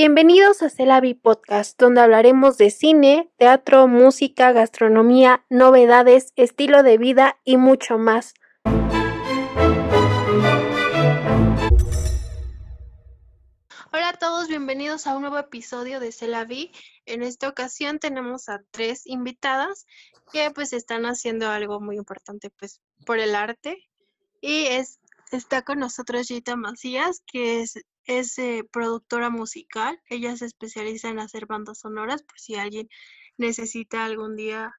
Bienvenidos a Celavi Podcast, donde hablaremos de cine, teatro, música, gastronomía, novedades, estilo de vida y mucho más. Hola a todos, bienvenidos a un nuevo episodio de Celavi. En esta ocasión tenemos a tres invitadas que pues están haciendo algo muy importante pues por el arte y es está con nosotros Gita Macías, que es es productora musical. Ella se especializa en hacer bandas sonoras, por si alguien necesita algún día,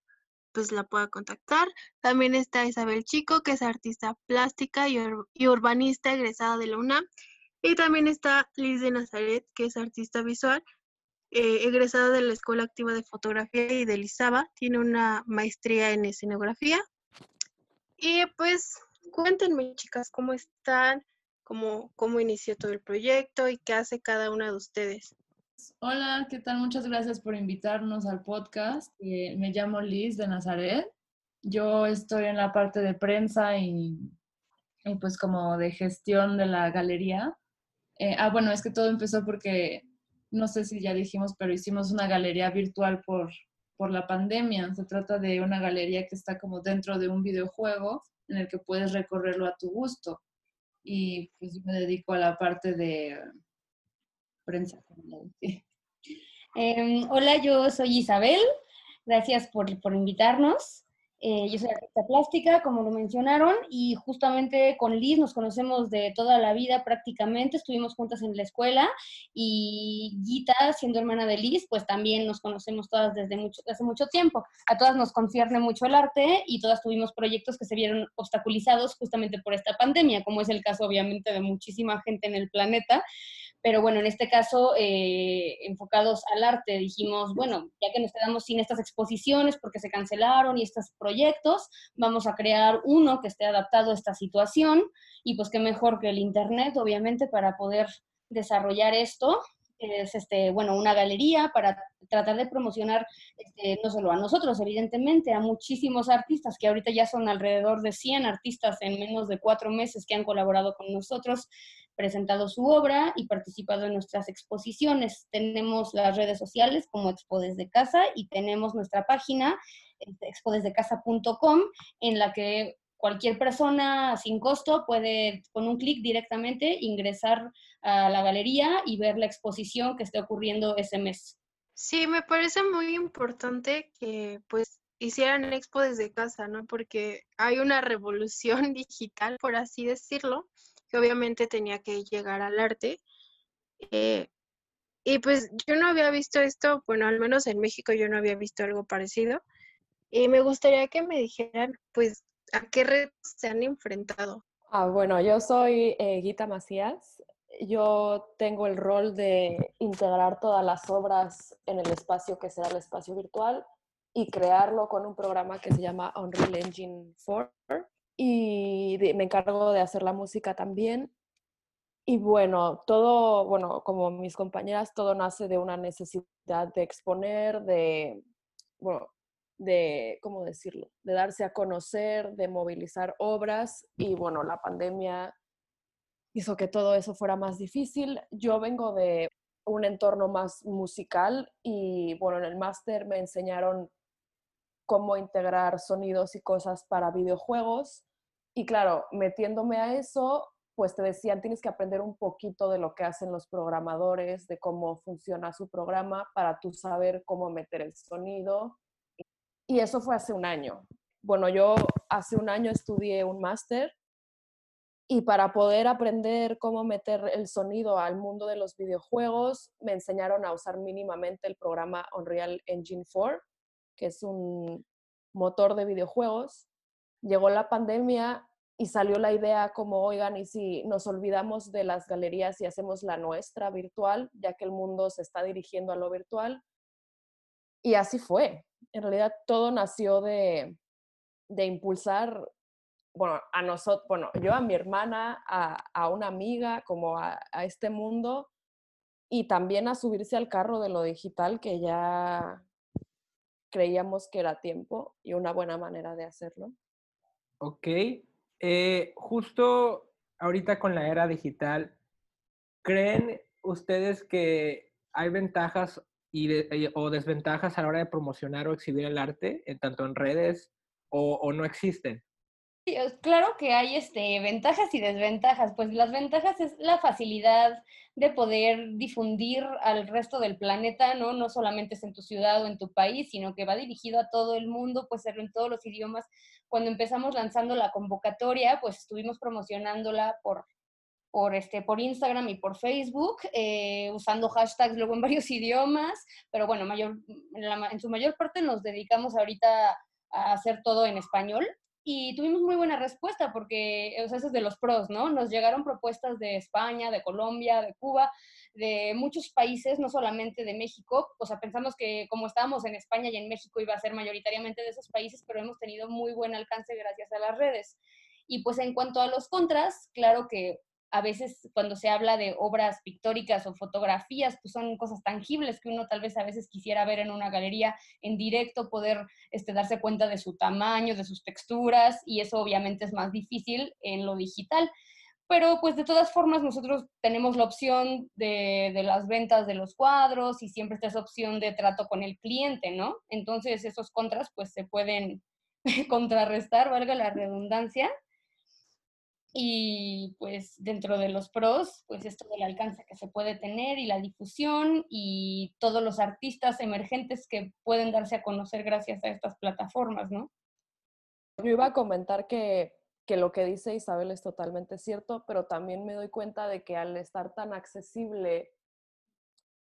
pues la pueda contactar. También está Isabel Chico, que es artista plástica y, urbanista egresada de la UNAM. Y también está Liz de Nazaret, que es artista visual, eh, egresada de la Escuela Activa de Fotografía y de Lizaba. Tiene una maestría en escenografía. Y pues cuéntenme, chicas, cómo están, cómo, cómo inició todo el proyecto y qué hace cada una de ustedes. Hola, ¿qué tal? Muchas gracias por invitarnos al podcast. Eh, me llamo Liz de Nazaret. Yo estoy en la parte de prensa y, pues como de gestión de la galería. Eh, ah, bueno, es que todo empezó porque, no sé si ya dijimos, pero hicimos una galería virtual por, por la pandemia. Se trata de una galería que está como dentro de un videojuego en el que puedes recorrerlo a tu gusto y pues me dedico a la parte de prensa. Eh, hola, yo soy Isabel, gracias por, por invitarnos. Eh, yo soy artista plástica, como lo mencionaron, y justamente con Liz nos conocemos de toda la vida prácticamente, estuvimos juntas en la escuela y Gita, siendo hermana de Liz, pues también nos conocemos todas desde mucho, hace mucho tiempo. A todas nos concierne mucho el arte y todas tuvimos proyectos que se vieron obstaculizados justamente por esta pandemia, como es el caso obviamente de muchísima gente en el planeta. Pero bueno, en este caso, eh, enfocados al arte, dijimos, bueno, ya que nos quedamos sin estas exposiciones porque se cancelaron y estos proyectos, vamos a crear uno que esté adaptado a esta situación y pues qué mejor que el Internet, obviamente, para poder desarrollar esto. Es este, bueno, una galería para tratar de promocionar este, no solo a nosotros, evidentemente, a muchísimos artistas, que ahorita ya son alrededor de 100 artistas en menos de cuatro meses que han colaborado con nosotros presentado su obra y participado en nuestras exposiciones. Tenemos las redes sociales como Expo Desde Casa y tenemos nuestra página este, expodesdecasa.com en la que cualquier persona sin costo puede con un clic directamente ingresar a la galería y ver la exposición que esté ocurriendo ese mes. Sí, me parece muy importante que pues hicieran expo desde casa, ¿no? Porque hay una revolución digital, por así decirlo, que obviamente tenía que llegar al arte. Eh, y pues yo no había visto esto, bueno, al menos en México yo no había visto algo parecido. Y me gustaría que me dijeran, pues, ¿a qué retos se han enfrentado? Ah, bueno, yo soy eh, Guita Macías. Yo tengo el rol de integrar todas las obras en el espacio que será el espacio virtual y crearlo con un programa que se llama Unreal Engine 4 y me encargo de hacer la música también. Y bueno, todo, bueno, como mis compañeras, todo nace de una necesidad de exponer, de, bueno, de, ¿cómo decirlo? De darse a conocer, de movilizar obras y bueno, la pandemia hizo que todo eso fuera más difícil. Yo vengo de un entorno más musical y bueno, en el máster me enseñaron cómo integrar sonidos y cosas para videojuegos y claro, metiéndome a eso, pues te decían, tienes que aprender un poquito de lo que hacen los programadores, de cómo funciona su programa para tú saber cómo meter el sonido. Y eso fue hace un año. Bueno, yo hace un año estudié un máster y para poder aprender cómo meter el sonido al mundo de los videojuegos, me enseñaron a usar mínimamente el programa Unreal Engine 4, que es un motor de videojuegos. Llegó la pandemia y salió la idea como, oigan, ¿y si nos olvidamos de las galerías y hacemos la nuestra virtual, ya que el mundo se está dirigiendo a lo virtual? Y así fue. En realidad todo nació de, de impulsar, bueno, a nosotros, bueno, yo a mi hermana, a, a una amiga, como a, a este mundo, y también a subirse al carro de lo digital, que ya creíamos que era tiempo y una buena manera de hacerlo. Ok, eh, justo ahorita con la era digital, ¿creen ustedes que ¿hay ventajas y de- o desventajas a la hora de promocionar o exhibir el arte, en tanto en redes o, o no existen? Claro que hay este, ventajas y desventajas. Pues las ventajas es la facilidad de poder difundir al resto del planeta, ¿no? No solamente es en tu ciudad o en tu país, sino que va dirigido a todo el mundo, puede ser en todos los idiomas. Cuando empezamos lanzando la convocatoria, pues estuvimos promocionándola por, por, este, por Instagram y por Facebook, eh, usando hashtags luego en varios idiomas, pero bueno, mayor, en, la en su mayor parte nos dedicamos ahorita a hacer todo en español y tuvimos muy buena respuesta porque, o sea, eso es de los pros, ¿no? Nos llegaron propuestas de España, de Colombia, de Cuba, de muchos países, no solamente de México. O sea, pensamos que como estábamos en España y en México iba a ser mayoritariamente de esos países, pero hemos tenido muy buen alcance gracias a las redes. Y pues en cuanto a los contras, claro que a veces cuando se habla de obras pictóricas o fotografías, pues son cosas tangibles que uno tal vez a veces quisiera ver en una galería en directo, poder este, darse cuenta de su tamaño, de sus texturas, y eso obviamente es más difícil en lo digital. Pero pues de todas formas nosotros tenemos la opción de, de las ventas de los cuadros y siempre está esa opción de trato con el cliente, ¿no? Entonces esos contras pues se pueden contrarrestar, valga la redundancia. Y pues dentro de los pros, pues esto del alcance que se puede tener y la difusión y todos los artistas emergentes que pueden darse a conocer gracias a estas plataformas, ¿no? Yo iba a comentar que, que lo que dice Isabel es totalmente cierto, pero también me doy cuenta de que al estar tan accesible,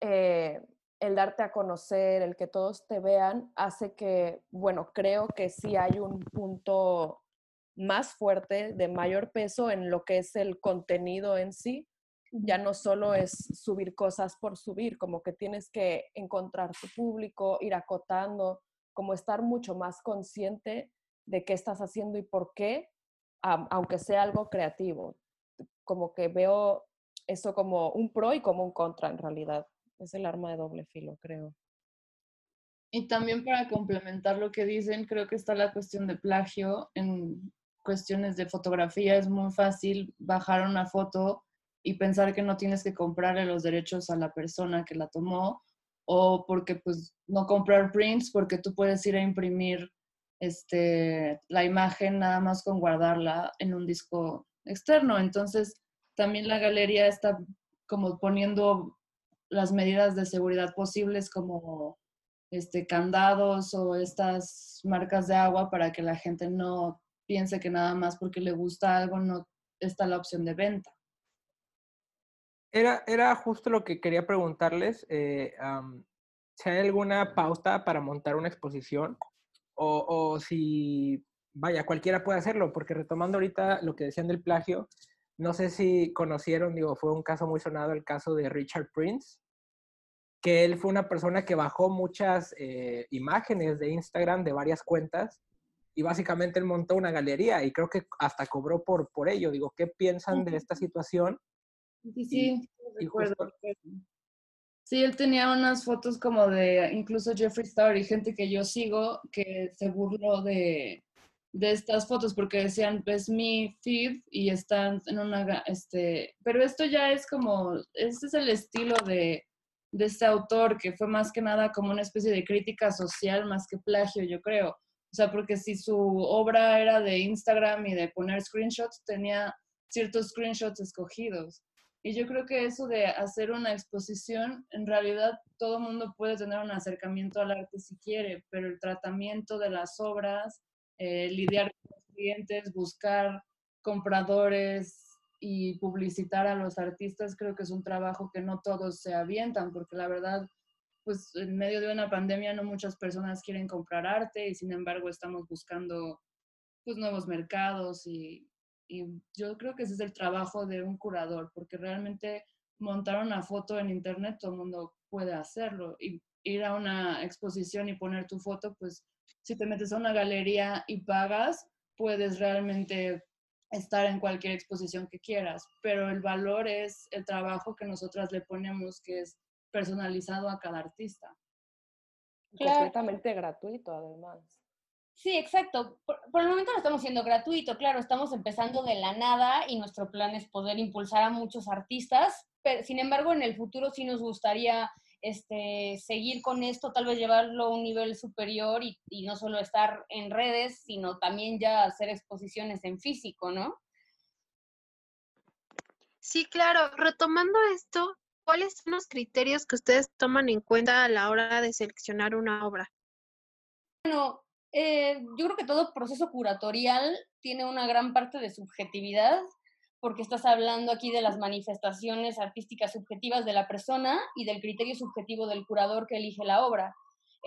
eh, el darte a conocer, el que todos te vean, hace que, bueno, creo que sí hay un punto más fuerte, de mayor peso en lo que es el contenido en sí. Ya no solo es subir cosas por subir, como que tienes que encontrar tu público, ir acotando, como estar mucho más consciente de qué estás haciendo y por qué, aunque sea algo creativo. Como que veo eso como un pro y como un contra en realidad. Es el arma de doble filo, creo. Y también para complementar lo que dicen, creo que está la cuestión de plagio. En cuestiones de fotografía es muy fácil bajar una foto y pensar que no tienes que comprarle los derechos a la persona que la tomó o porque pues no comprar prints porque tú puedes ir a imprimir este, la imagen nada más con guardarla en un disco externo. Entonces también la galería está como poniendo las medidas de seguridad posibles como este, candados o estas marcas de agua para que la gente no piense que nada más porque le gusta algo no está la opción de venta. Era, era justo lo que quería preguntarles, eh, si hay alguna pauta para montar una exposición o, o si, vaya, cualquiera puede hacerlo, porque retomando ahorita lo que decían del plagio, no sé si conocieron, digo, fue un caso muy sonado, el caso de Richard Prince, que él fue una persona que bajó muchas eh, imágenes de Instagram de varias cuentas y básicamente él montó una galería y creo que hasta cobró por, por ello. Digo, ¿qué piensan de esta situación? Sí, sí, y recuerdo. justo- Sí, él tenía unas fotos como de incluso Jeffree Star y gente que yo sigo que se burló de, de estas fotos porque decían, es mi feed y están en una, este, pero esto ya es como, este es el estilo de, de este autor que fue más que nada como una especie de crítica social más que plagio, yo creo. Sea, porque si su obra era de Instagram y de poner screenshots, tenía ciertos screenshots escogidos. Y yo creo que eso de hacer una exposición, en realidad todo mundo puede tener un acercamiento al arte si quiere, pero el tratamiento de las obras, eh, lidiar con los clientes, buscar compradores y publicitar a los artistas, creo que es un trabajo que no todos se avientan, porque la verdad, pues en medio de una pandemia no muchas personas quieren comprar arte y sin embargo estamos buscando pues nuevos mercados y, y yo creo que ese es el trabajo de un curador, porque realmente montar una foto en internet todo el mundo puede hacerlo y ir a una exposición y poner tu foto, pues si te metes a una galería y pagas, puedes realmente estar en cualquier exposición que quieras, pero el valor es el trabajo que nosotras le ponemos, que es personalizado a cada artista. Claro. Completamente gratuito, además. Sí, exacto. Por, por el momento lo estamos haciendo gratuito, claro, estamos empezando de la nada y nuestro plan es poder impulsar a muchos artistas, pero sin embargo en el futuro sí nos gustaría este, seguir con esto, tal vez llevarlo a un nivel superior y, y no solo estar en redes, sino también ya hacer exposiciones en físico, ¿no? Sí, claro. Retomando esto, ¿cuáles son los criterios que ustedes toman en cuenta a la hora de seleccionar una obra? Bueno, eh, yo creo que todo proceso curatorial tiene una gran parte de subjetividad, porque estás hablando aquí de las manifestaciones artísticas subjetivas de la persona y del criterio subjetivo del curador que elige la obra.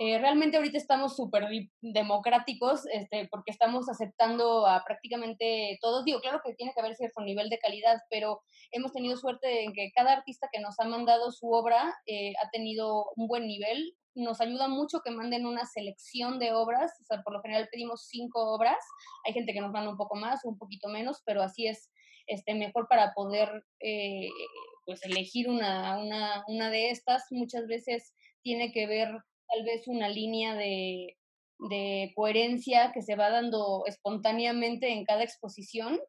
Eh, realmente ahorita estamos súper democráticos este, porque estamos aceptando a prácticamente todos. Digo, claro que tiene que haber cierto nivel de calidad, pero hemos tenido suerte en que cada artista que nos ha mandado su obra eh, ha tenido un buen nivel. Nos ayuda mucho que manden una selección de obras, o sea, por lo general pedimos cinco obras. Hay gente que nos manda un poco más o un poquito menos, pero así es este, mejor para poder eh, pues elegir una, una, una de estas. Muchas veces tiene que ver tal vez una línea de, de coherencia que se va dando espontáneamente en cada exposición.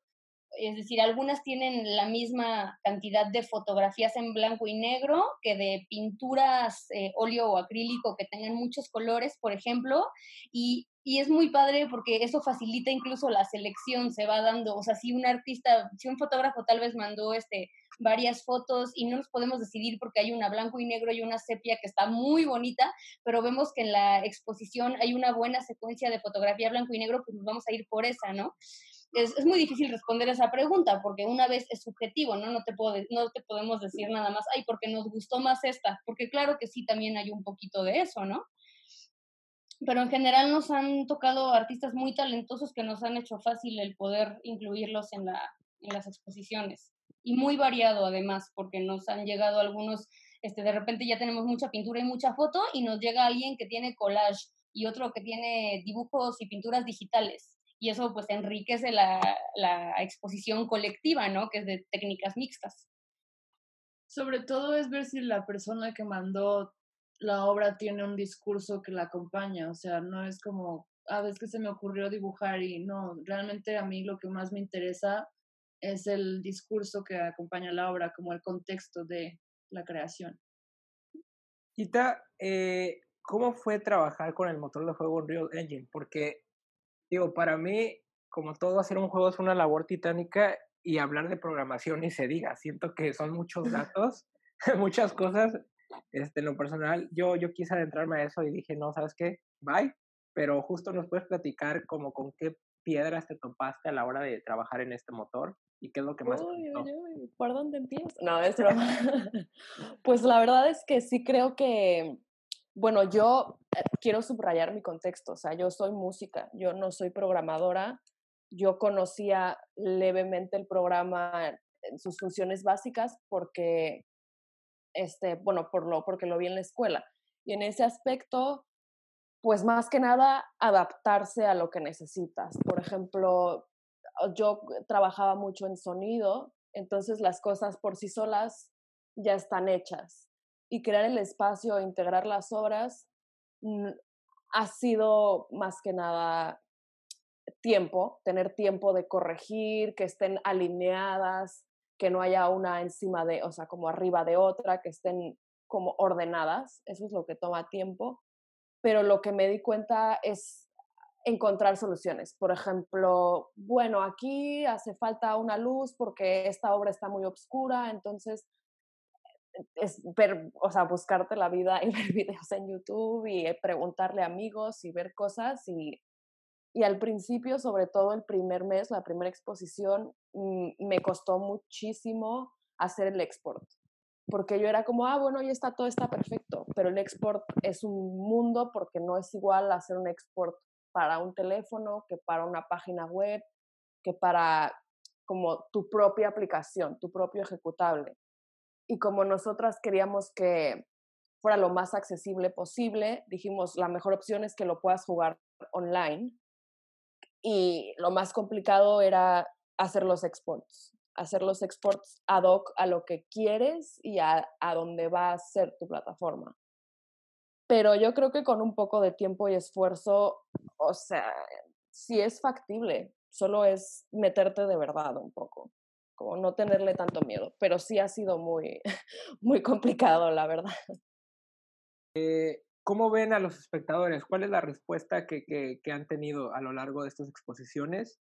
Es decir, algunas tienen la misma cantidad de fotografías en blanco y negro que de pinturas eh, óleo o acrílico que tengan muchos colores, por ejemplo, y, y, es muy padre porque eso facilita incluso la selección, se va dando, o sea, si un artista, si un fotógrafo tal vez mandó este varias fotos y no nos podemos decidir porque hay una blanco y negro y una sepia que está muy bonita, pero vemos que en la exposición hay una buena secuencia de fotografía blanco y negro, pues nos vamos a ir por esa, ¿no? Es, es, muy difícil responder esa pregunta porque una vez es subjetivo, ¿no? No te, puedo, no te podemos decir nada más, ay, porque nos gustó más esta, porque claro que sí, también hay un poquito de eso, ¿no? Pero en general nos han tocado artistas muy talentosos que nos han hecho fácil el poder incluirlos en, la, en las exposiciones y muy variado además, porque nos han llegado algunos, este, de repente ya tenemos mucha pintura y mucha foto y nos llega alguien que tiene collage y otro que tiene dibujos y pinturas digitales. Y eso pues enriquece la, la exposición colectiva, ¿no? Que es de técnicas mixtas. Sobre todo es ver si la persona que mandó la obra tiene un discurso que la acompaña, o sea, no es como, a ah, veces que se me ocurrió dibujar y no, realmente a mí lo que más me interesa es el discurso que acompaña la obra, como el contexto de la creación. Gita, eh, ¿cómo fue trabajar con el motor de juego Unreal Engine? Porque, digo, para mí, como todo hacer un juego es una labor titánica y hablar de programación y se diga, siento que son muchos datos, muchas cosas. Este, en lo personal, yo, yo quise adentrarme a eso y dije, no, ¿sabes qué? Bye. Pero justo nos puedes platicar como con qué piedras te topaste a la hora de trabajar en este motor ¿Y qué es lo que más uy, uy, uy, ¿Por dónde empiezo? No, es broma. pues la verdad es que sí creo que, bueno, yo eh, quiero subrayar mi contexto, o sea, yo soy música, yo no soy programadora, yo conocía levemente el programa en sus funciones básicas porque, este, bueno, por lo, porque lo vi en la escuela. Y en ese aspecto, pues más que nada, adaptarse a lo que necesitas. Por ejemplo, yo trabajaba mucho en sonido, entonces las cosas por sí solas ya están hechas. Y crear el espacio, integrar las obras, mm, ha sido más que nada tiempo, tener tiempo de corregir, que estén alineadas, que no haya una encima de, o sea, como arriba de otra, que estén como ordenadas, eso es lo que toma tiempo. Pero lo que me di cuenta es encontrar soluciones. Por ejemplo, bueno, aquí hace falta una luz porque esta obra está muy oscura, entonces es ver, o sea, buscarte la vida y ver videos en YouTube y preguntarle a amigos y ver cosas y, y al principio, sobre todo el primer mes, la primera exposición, mm, me costó muchísimo hacer el export. Porque yo era como, ah, bueno, ya está, todo está perfecto, pero el export es un mundo porque no es igual hacer un export para un teléfono, que para una página web, que para como tu propia aplicación, tu propio ejecutable. Y como nosotras queríamos que fuera lo más accesible posible, dijimos, la mejor opción es que lo puedas jugar online. Y lo más complicado era hacer los exports, hacer los exports ad hoc a lo que quieres y a, a dónde va a ser tu plataforma pero yo creo que con un poco de tiempo y esfuerzo, o sea, sí es factible, solo es meterte de verdad un poco, como no tenerle tanto miedo, pero sí ha sido muy, muy complicado, la verdad. Eh, ¿Cómo ven a los espectadores? ¿Cuál es la respuesta que, que, han tenido a lo largo de estas exposiciones?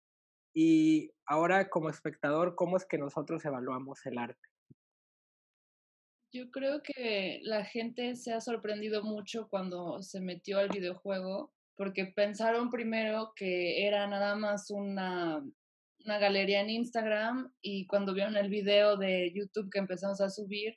Y ahora como espectador, ¿cómo es que nosotros evaluamos el arte? Yo creo que la gente se ha sorprendido mucho cuando se metió al videojuego, porque pensaron primero que era nada más una, una galería en Instagram y cuando vieron el video de YouTube que empezamos a subir,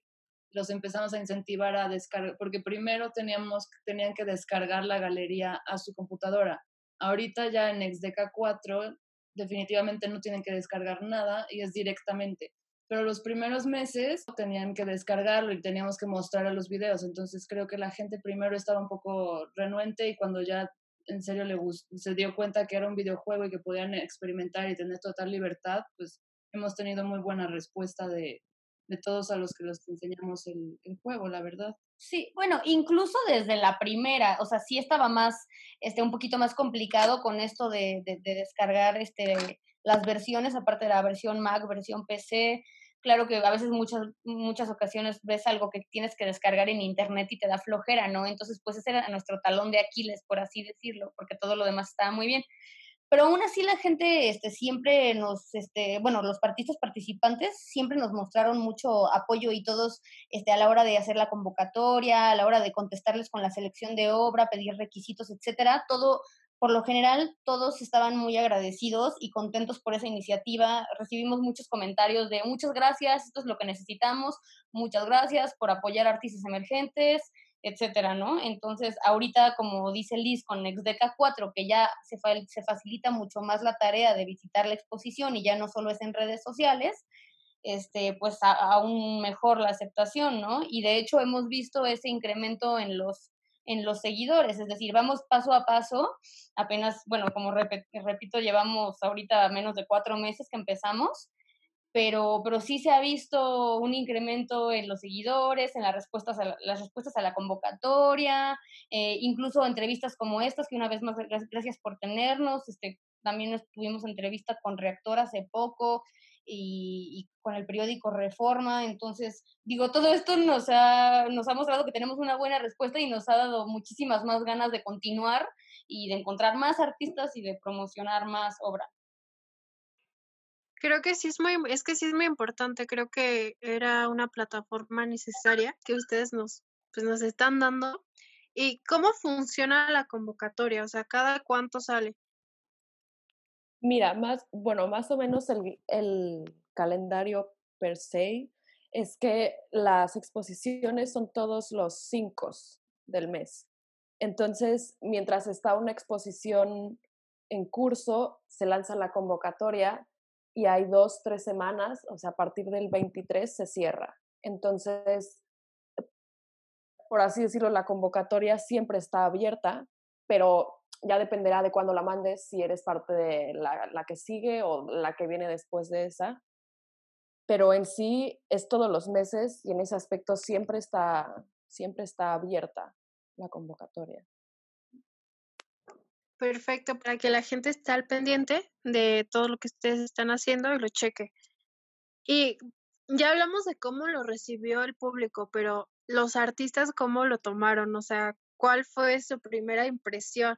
los empezamos a incentivar a descargar, porque primero teníamos, tenían que descargar la galería a su computadora. Ahorita ya en XDK 4 definitivamente no tienen que descargar nada y es directamente. Pero los primeros meses tenían que descargarlo y teníamos que mostrar a los videos. Entonces creo que la gente primero estaba un poco renuente y cuando ya en serio le se dio cuenta que era un videojuego y que podían experimentar y tener total libertad, pues hemos tenido muy buena respuesta de, de todos a los que les enseñamos el, juego, la verdad. Sí, bueno, incluso desde la primera, o sea, sí estaba más, este, un poquito más complicado con esto de, de, descargar este, las versiones, aparte de la versión Mac, versión PC. Claro que a veces muchas, muchas ocasiones ves algo que tienes que descargar en internet y te da flojera, ¿no? Entonces, pues ese era nuestro talón de Aquiles, por así decirlo, porque todo lo demás estaba muy bien pero aún así la gente este, siempre nos, este, bueno, los artistas participantes siempre nos mostraron mucho apoyo y todos este, a la hora de hacer la convocatoria, a la hora de contestarles con la selección de obra, pedir requisitos, etcétera, todo, por lo general, todos estaban muy agradecidos y contentos por esa iniciativa. Recibimos muchos comentarios de muchas gracias, esto es lo que necesitamos, muchas gracias por apoyar artistas emergentes, etcétera, ¿no? Entonces, ahorita, como dice Liz, con XDK 4, que ya se, se facilita mucho más la tarea de visitar la exposición y ya no solo es en redes sociales, este, pues aún mejor la aceptación, ¿no? Y de hecho hemos visto ese incremento en los, en los seguidores, es decir, vamos paso a paso, apenas, bueno, como repito, llevamos ahorita menos de cuatro meses que empezamos, pero, pero sí se ha visto un incremento en los seguidores, en las respuestas a la, las respuestas a la convocatoria, eh, incluso entrevistas como estas, que una vez más gracias por tenernos, este, también tuvimos entrevista con Reactor hace poco y, con el periódico Reforma, entonces digo, todo esto nos ha, nos ha mostrado que tenemos una buena respuesta y nos ha dado muchísimas más ganas de continuar y de encontrar más artistas y de promocionar más obra. Creo que sí es muy, es que sí es muy importante, creo que era una plataforma necesaria que ustedes nos, pues nos están dando. ¿Y cómo funciona la convocatoria? O sea, ¿cada cuánto sale? Mira, más, bueno, más o menos el, el calendario per se es que las exposiciones son todos los cinco del mes. Entonces, mientras está una exposición en curso, se lanza la convocatoria y hay dos, tres semanas, o sea, a partir del 23 se cierra. Entonces, por así decirlo, la convocatoria siempre está abierta, pero ya dependerá de cuándo la mandes, si eres parte de la, la, que sigue o la que viene después de esa. Pero en sí es todos los meses y en ese aspecto siempre está, siempre está abierta la convocatoria. Perfecto, para que la gente esté al pendiente de todo lo que ustedes están haciendo y lo cheque. Y ya hablamos de cómo lo recibió el público, pero los artistas, ¿cómo lo tomaron? O sea, ¿cuál fue su primera impresión?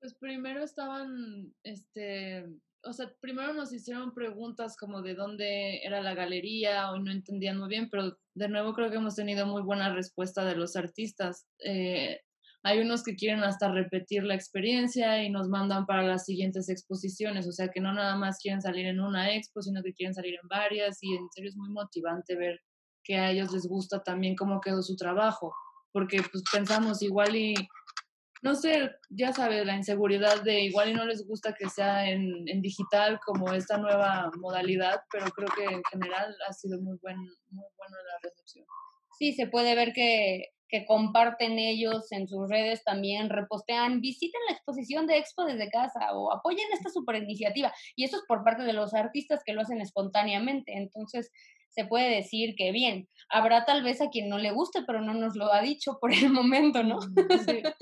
Pues primero estaban, este, o sea, primero nos hicieron preguntas como de dónde era la galería o no entendían muy bien, pero de nuevo creo que hemos tenido muy buena respuesta de los artistas. Eh, hay unos que quieren hasta repetir la experiencia y nos mandan para las siguientes exposiciones, o sea que no nada más quieren salir en una expo, sino que quieren salir en varias y en serio es muy motivante ver que a ellos les gusta también cómo quedó su trabajo, porque pues pensamos igual y, no sé, ya sabes, la inseguridad de igual y no les gusta que sea en, en digital como esta nueva modalidad, pero creo que en general ha sido muy, buen, muy buena la recepción. Sí, se puede ver que que comparten ellos en sus redes también, repostean, visiten la exposición de Expo desde casa o apoyen esta super iniciativa. Y eso es por parte de los artistas que lo hacen espontáneamente. Entonces, se puede decir que bien, habrá tal vez a quien no le guste, pero no nos lo ha dicho por el momento, ¿no?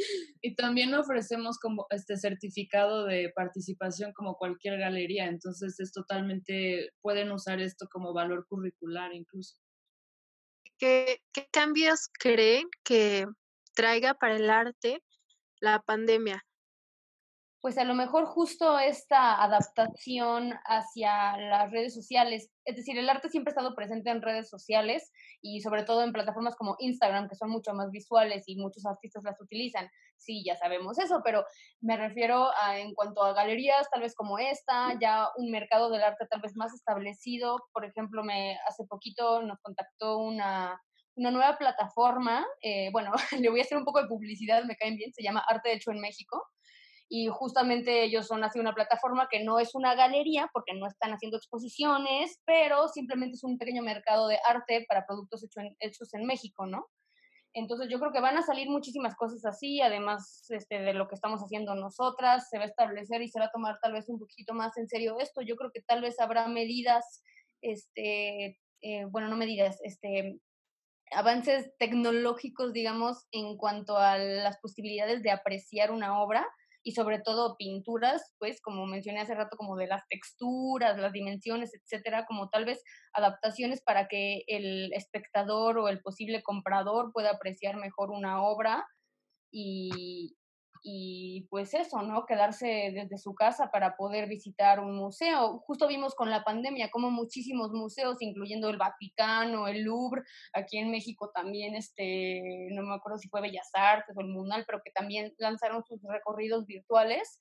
Y también ofrecemos como este certificado de participación como cualquier galería, entonces es totalmente, pueden usar esto como valor curricular incluso. ¿Qué, qué cambios creen que traiga para el arte la pandemia? Pues a lo mejor justo esta adaptación hacia las redes sociales, es decir, el arte siempre ha estado presente en redes sociales y sobre todo en plataformas como Instagram, que son mucho más visuales y muchos artistas las utilizan. Sí, ya sabemos eso, pero me refiero a en cuanto a galerías, tal vez como esta, ya un mercado del arte tal vez más establecido. Por ejemplo, me hace poquito nos contactó una, una nueva plataforma, eh, bueno, le voy a hacer un poco de publicidad, me caen bien, se llama Arte Hecho en México y justamente ellos son así una plataforma que no es una galería porque no están haciendo exposiciones, pero simplemente es un pequeño mercado de arte para productos hecho hechos en México, ¿no? Entonces yo creo que van a salir muchísimas cosas así, además este, de lo que estamos haciendo nosotras, se va a establecer y se va a tomar tal vez un poquito más en serio esto. Yo creo que tal vez habrá medidas, este, eh, bueno, no medidas, este, avances tecnológicos, digamos, en cuanto a las posibilidades de apreciar una obra y sobre todo pinturas, pues como mencioné hace rato, como de las texturas, las dimensiones, etcétera, como tal vez adaptaciones para que el espectador o el posible comprador pueda apreciar mejor una obra y, y pues eso, ¿no? Quedarse desde su casa para poder visitar un museo. Justo vimos con la pandemia como muchísimos museos, incluyendo el Vaticano, el Louvre, aquí en México también, este, no me acuerdo si fue Bellas Artes o el Munal, pero que también lanzaron sus recorridos virtuales.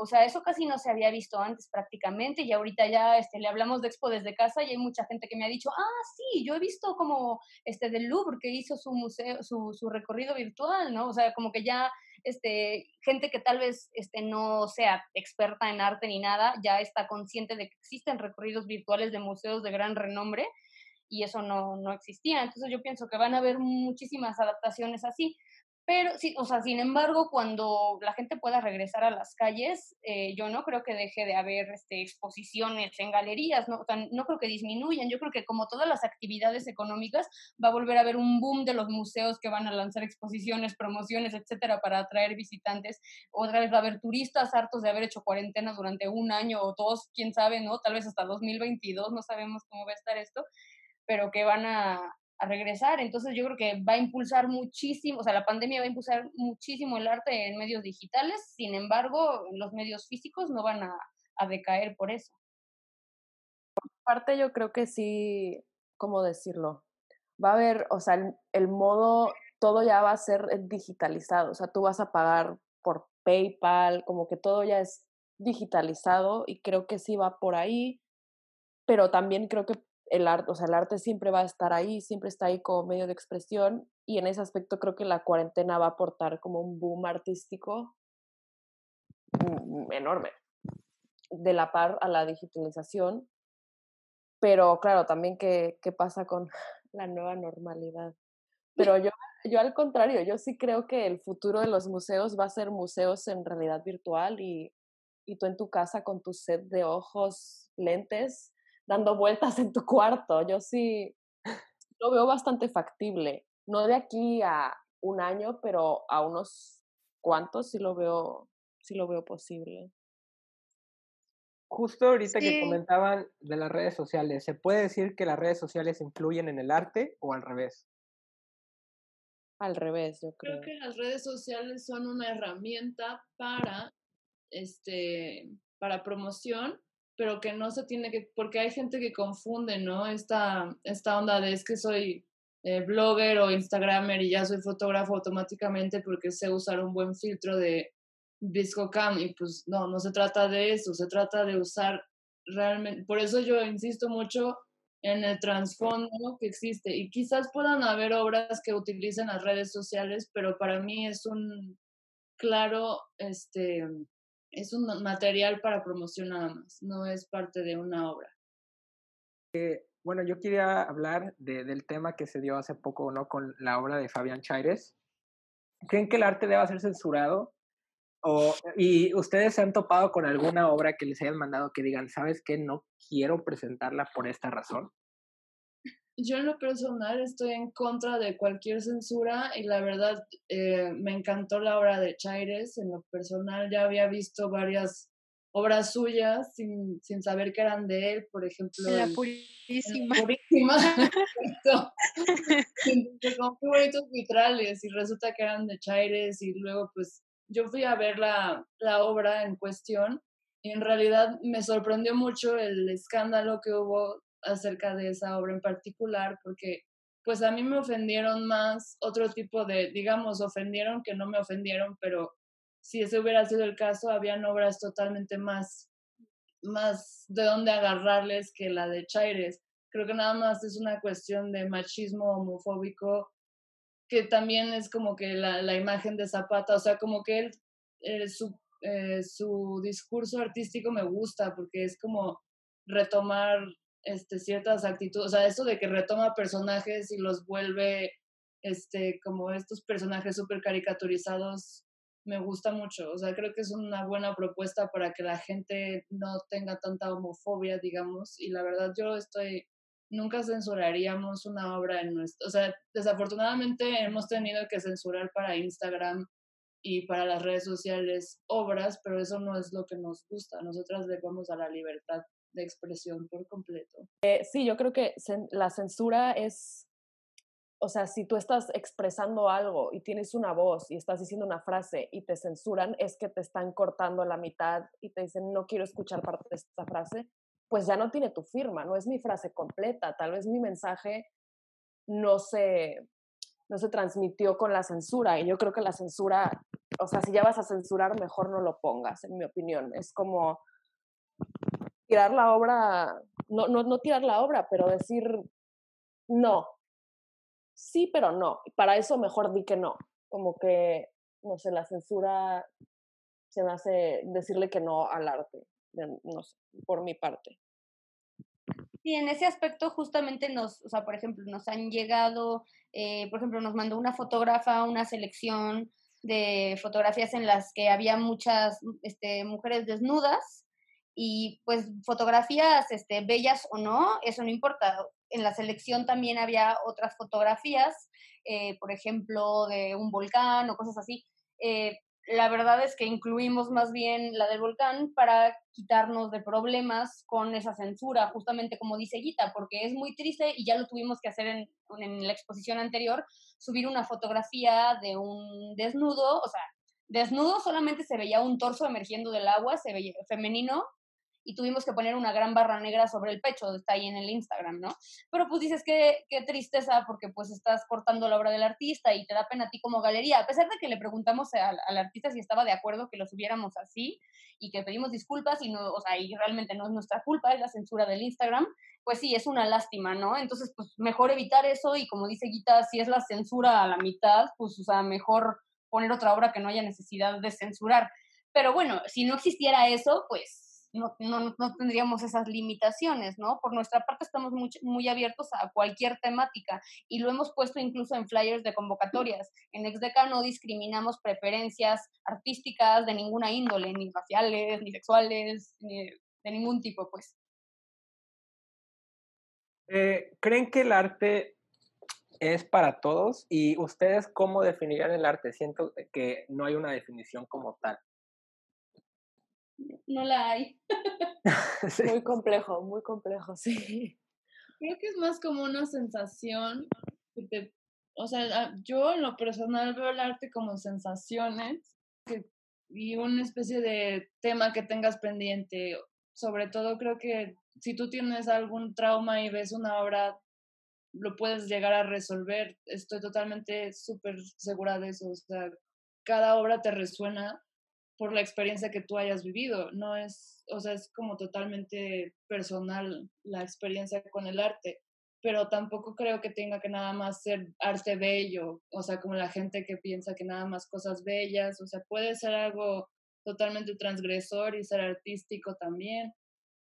O sea, eso casi no se había visto antes prácticamente y ahorita ya este, le hablamos de Expo desde casa y hay mucha gente que me ha dicho, ah, sí, yo he visto como este del Louvre que hizo su museo, su, recorrido virtual, ¿no? O sea, como que ya este, gente que tal vez este, no sea experta en arte ni nada, ya está consciente de que existen recorridos virtuales de museos de gran renombre y eso no, no existía. Entonces yo pienso que van a haber muchísimas adaptaciones así. Pero sí, o sea, sin embargo, cuando la gente pueda regresar a las calles, eh, yo no creo que deje de haber este, exposiciones en galerías, ¿no? no creo que disminuyan. Yo creo que como todas las actividades económicas, va a volver a haber un boom de los museos que van a lanzar exposiciones, promociones, etcétera, para atraer visitantes. Otra vez va a haber turistas hartos de haber hecho cuarentena durante un año o dos, quién sabe, ¿no? Tal vez hasta 2022, no sabemos cómo va a estar esto, pero que van a, a regresar. Entonces yo creo que va a impulsar muchísimo, o sea, la pandemia va a impulsar muchísimo el arte en medios digitales, sin embargo, los medios físicos no van a, a decaer por eso. Por parte yo creo que sí, ¿cómo decirlo? Va a haber, o sea, el, el modo, todo ya va a ser digitalizado, o sea, tú vas a pagar por PayPal, como que todo ya es digitalizado y creo que sí va por ahí, pero también creo que el arte, o sea, el arte siempre va a estar ahí, siempre está ahí como medio de expresión y en ese aspecto creo que la cuarentena va a aportar como un boom artístico mm, enorme, de la par a la digitalización, pero claro, también qué, qué pasa con la nueva normalidad. Pero yo, yo al contrario, yo sí creo que el futuro de los museos va a ser museos en realidad virtual y, y tú en tu casa con tu set de ojos, lentes, dando vueltas en tu cuarto. Yo sí lo veo bastante factible. No de aquí a un año, pero a unos cuantos sí lo veo, sí lo veo posible. Justo ahorita que comentaban de las redes sociales, ¿se puede decir que las redes sociales influyen en el arte o al revés? Al revés, yo creo. Creo que las redes sociales son una herramienta para, este, para promoción, pero que no se tiene que, porque hay gente que confunde, ¿no? Esta, esta onda de es que soy eh, blogger o instagramer y ya soy fotógrafo automáticamente porque sé usar un buen filtro de ViscoCam y pues no, no se trata de eso, se trata de usar realmente, por eso yo insisto mucho en el trasfondo que existe y quizás puedan haber obras que utilicen las redes sociales, pero para mí es un claro, este, es un material para promoción nada más, no es parte de una obra. Eh, bueno, yo quería hablar de, del tema que se dio hace poco, ¿no? Con la obra de Fabián Chaires. ¿Creen que el arte deba ser censurado? O, ¿Y ustedes se han topado con alguna obra que les hayan mandado que digan, ¿sabes qué? No quiero presentarla por esta razón. Yo en lo personal estoy en contra de cualquier censura y la verdad eh, me encantó la obra de Chaires. En lo personal ya había visto varias obras suyas sin, sin saber que eran de él, por ejemplo. La el- purísima. la purísima. Como qué bonitos vitrales y resulta que eran de Chaires y luego pues yo fui a ver la, la obra en cuestión y en realidad me sorprendió mucho el escándalo que hubo acerca de esa obra en particular porque pues a mí me ofendieron más otro tipo de, digamos, ofendieron que no me ofendieron, pero si ese hubiera sido el caso, habían obras totalmente más, más de dónde agarrarles que la de Chaires. Creo que nada más es una cuestión de machismo homofóbico, que también es como que la, la imagen de Zapata, o sea, como que él, eh, su, eh, su discurso artístico me gusta, porque es como retomar este, ciertas actitudes, o sea, eso de que retoma personajes y los vuelve este, como estos personajes súper caricaturizados, me gusta mucho. O sea, creo que es una buena propuesta para que la gente no tenga tanta homofobia, digamos, y la verdad yo estoy, nunca censuraríamos una obra en nuestro, o sea, desafortunadamente hemos tenido que censurar para Instagram y para las redes sociales obras, pero eso no es lo que nos gusta. Nosotras le vamos a la libertad de expresión por completo. Eh, sí, yo creo que la censura es, o sea, si tú estás expresando algo y tienes una voz y estás diciendo una frase y te censuran, es que te están cortando la mitad y te dicen, no quiero escuchar parte de esta frase, pues ya no tiene tu firma, no es mi frase completa, tal vez mi mensaje no se, no se transmitió con la censura y yo creo que la censura, o sea, si ya vas a censurar, mejor no lo pongas, en mi opinión. Es como tirar la obra, no, no, no tirar la obra, pero decir no. Sí, pero no. Para eso mejor di que no. Como que, no sé, la censura se me hace decirle que no al arte, no sé, por mi parte. Y en ese aspecto justamente nos, o sea, por ejemplo, nos han llegado, eh, por ejemplo, nos mandó una fotógrafa una selección de fotografías en las que había muchas este, mujeres desnudas y pues fotografías este, bellas o no, eso no importa. En la selección también había otras fotografías, eh, por ejemplo, de un volcán o cosas así. Eh, la verdad es que incluimos más bien la del volcán para quitarnos de problemas con esa censura, justamente como dice Guita, porque es muy triste y ya lo tuvimos que hacer en, en la exposición anterior, subir una fotografía de un desnudo, o sea, desnudo solamente se veía un torso emergiendo del agua, se veía femenino, y tuvimos que poner una gran barra negra sobre el pecho, está ahí en el Instagram, ¿no? Pero pues dices que qué tristeza porque pues estás cortando la obra del artista y te da pena a ti como galería, a pesar de que le preguntamos al, artista si estaba de acuerdo que lo subiéramos así y que pedimos disculpas y no, o sea, y realmente no es nuestra culpa, es la censura del Instagram, pues sí, es una lástima, ¿no? Entonces, pues mejor evitar eso y como dice Guita, si es la censura a la mitad, pues, o sea, mejor poner otra obra que no haya necesidad de censurar. Pero bueno, si no existiera eso, pues no, no, no tendríamos esas limitaciones, ¿no? Por nuestra parte estamos muy, muy abiertos a cualquier temática y lo hemos puesto incluso en flyers de convocatorias. En Exdeca no discriminamos preferencias artísticas de ninguna índole, ni raciales, ni sexuales, ni de ningún tipo, pues. Eh, ¿Creen que el arte es para todos? ¿Y ustedes cómo definirían el arte? Siento que no hay una definición como tal. No la hay. Sí. Muy complejo, muy complejo, sí. Creo que es más como una sensación que te, o sea, a- yo en lo personal veo el arte como sensaciones que- y una especie de tema que tengas pendiente. Sobre todo creo que si tú tienes algún trauma y ves una obra, lo puedes llegar a resolver. Estoy totalmente súper segura de eso. O sea, cada obra te resuena por la experiencia que tú hayas vivido. No es, o sea, es como totalmente personal la experiencia con el arte, pero tampoco creo que tenga que nada más ser arte bello, o sea, como la gente que piensa que nada más cosas bellas, o sea, puede ser algo totalmente transgresor y ser artístico también.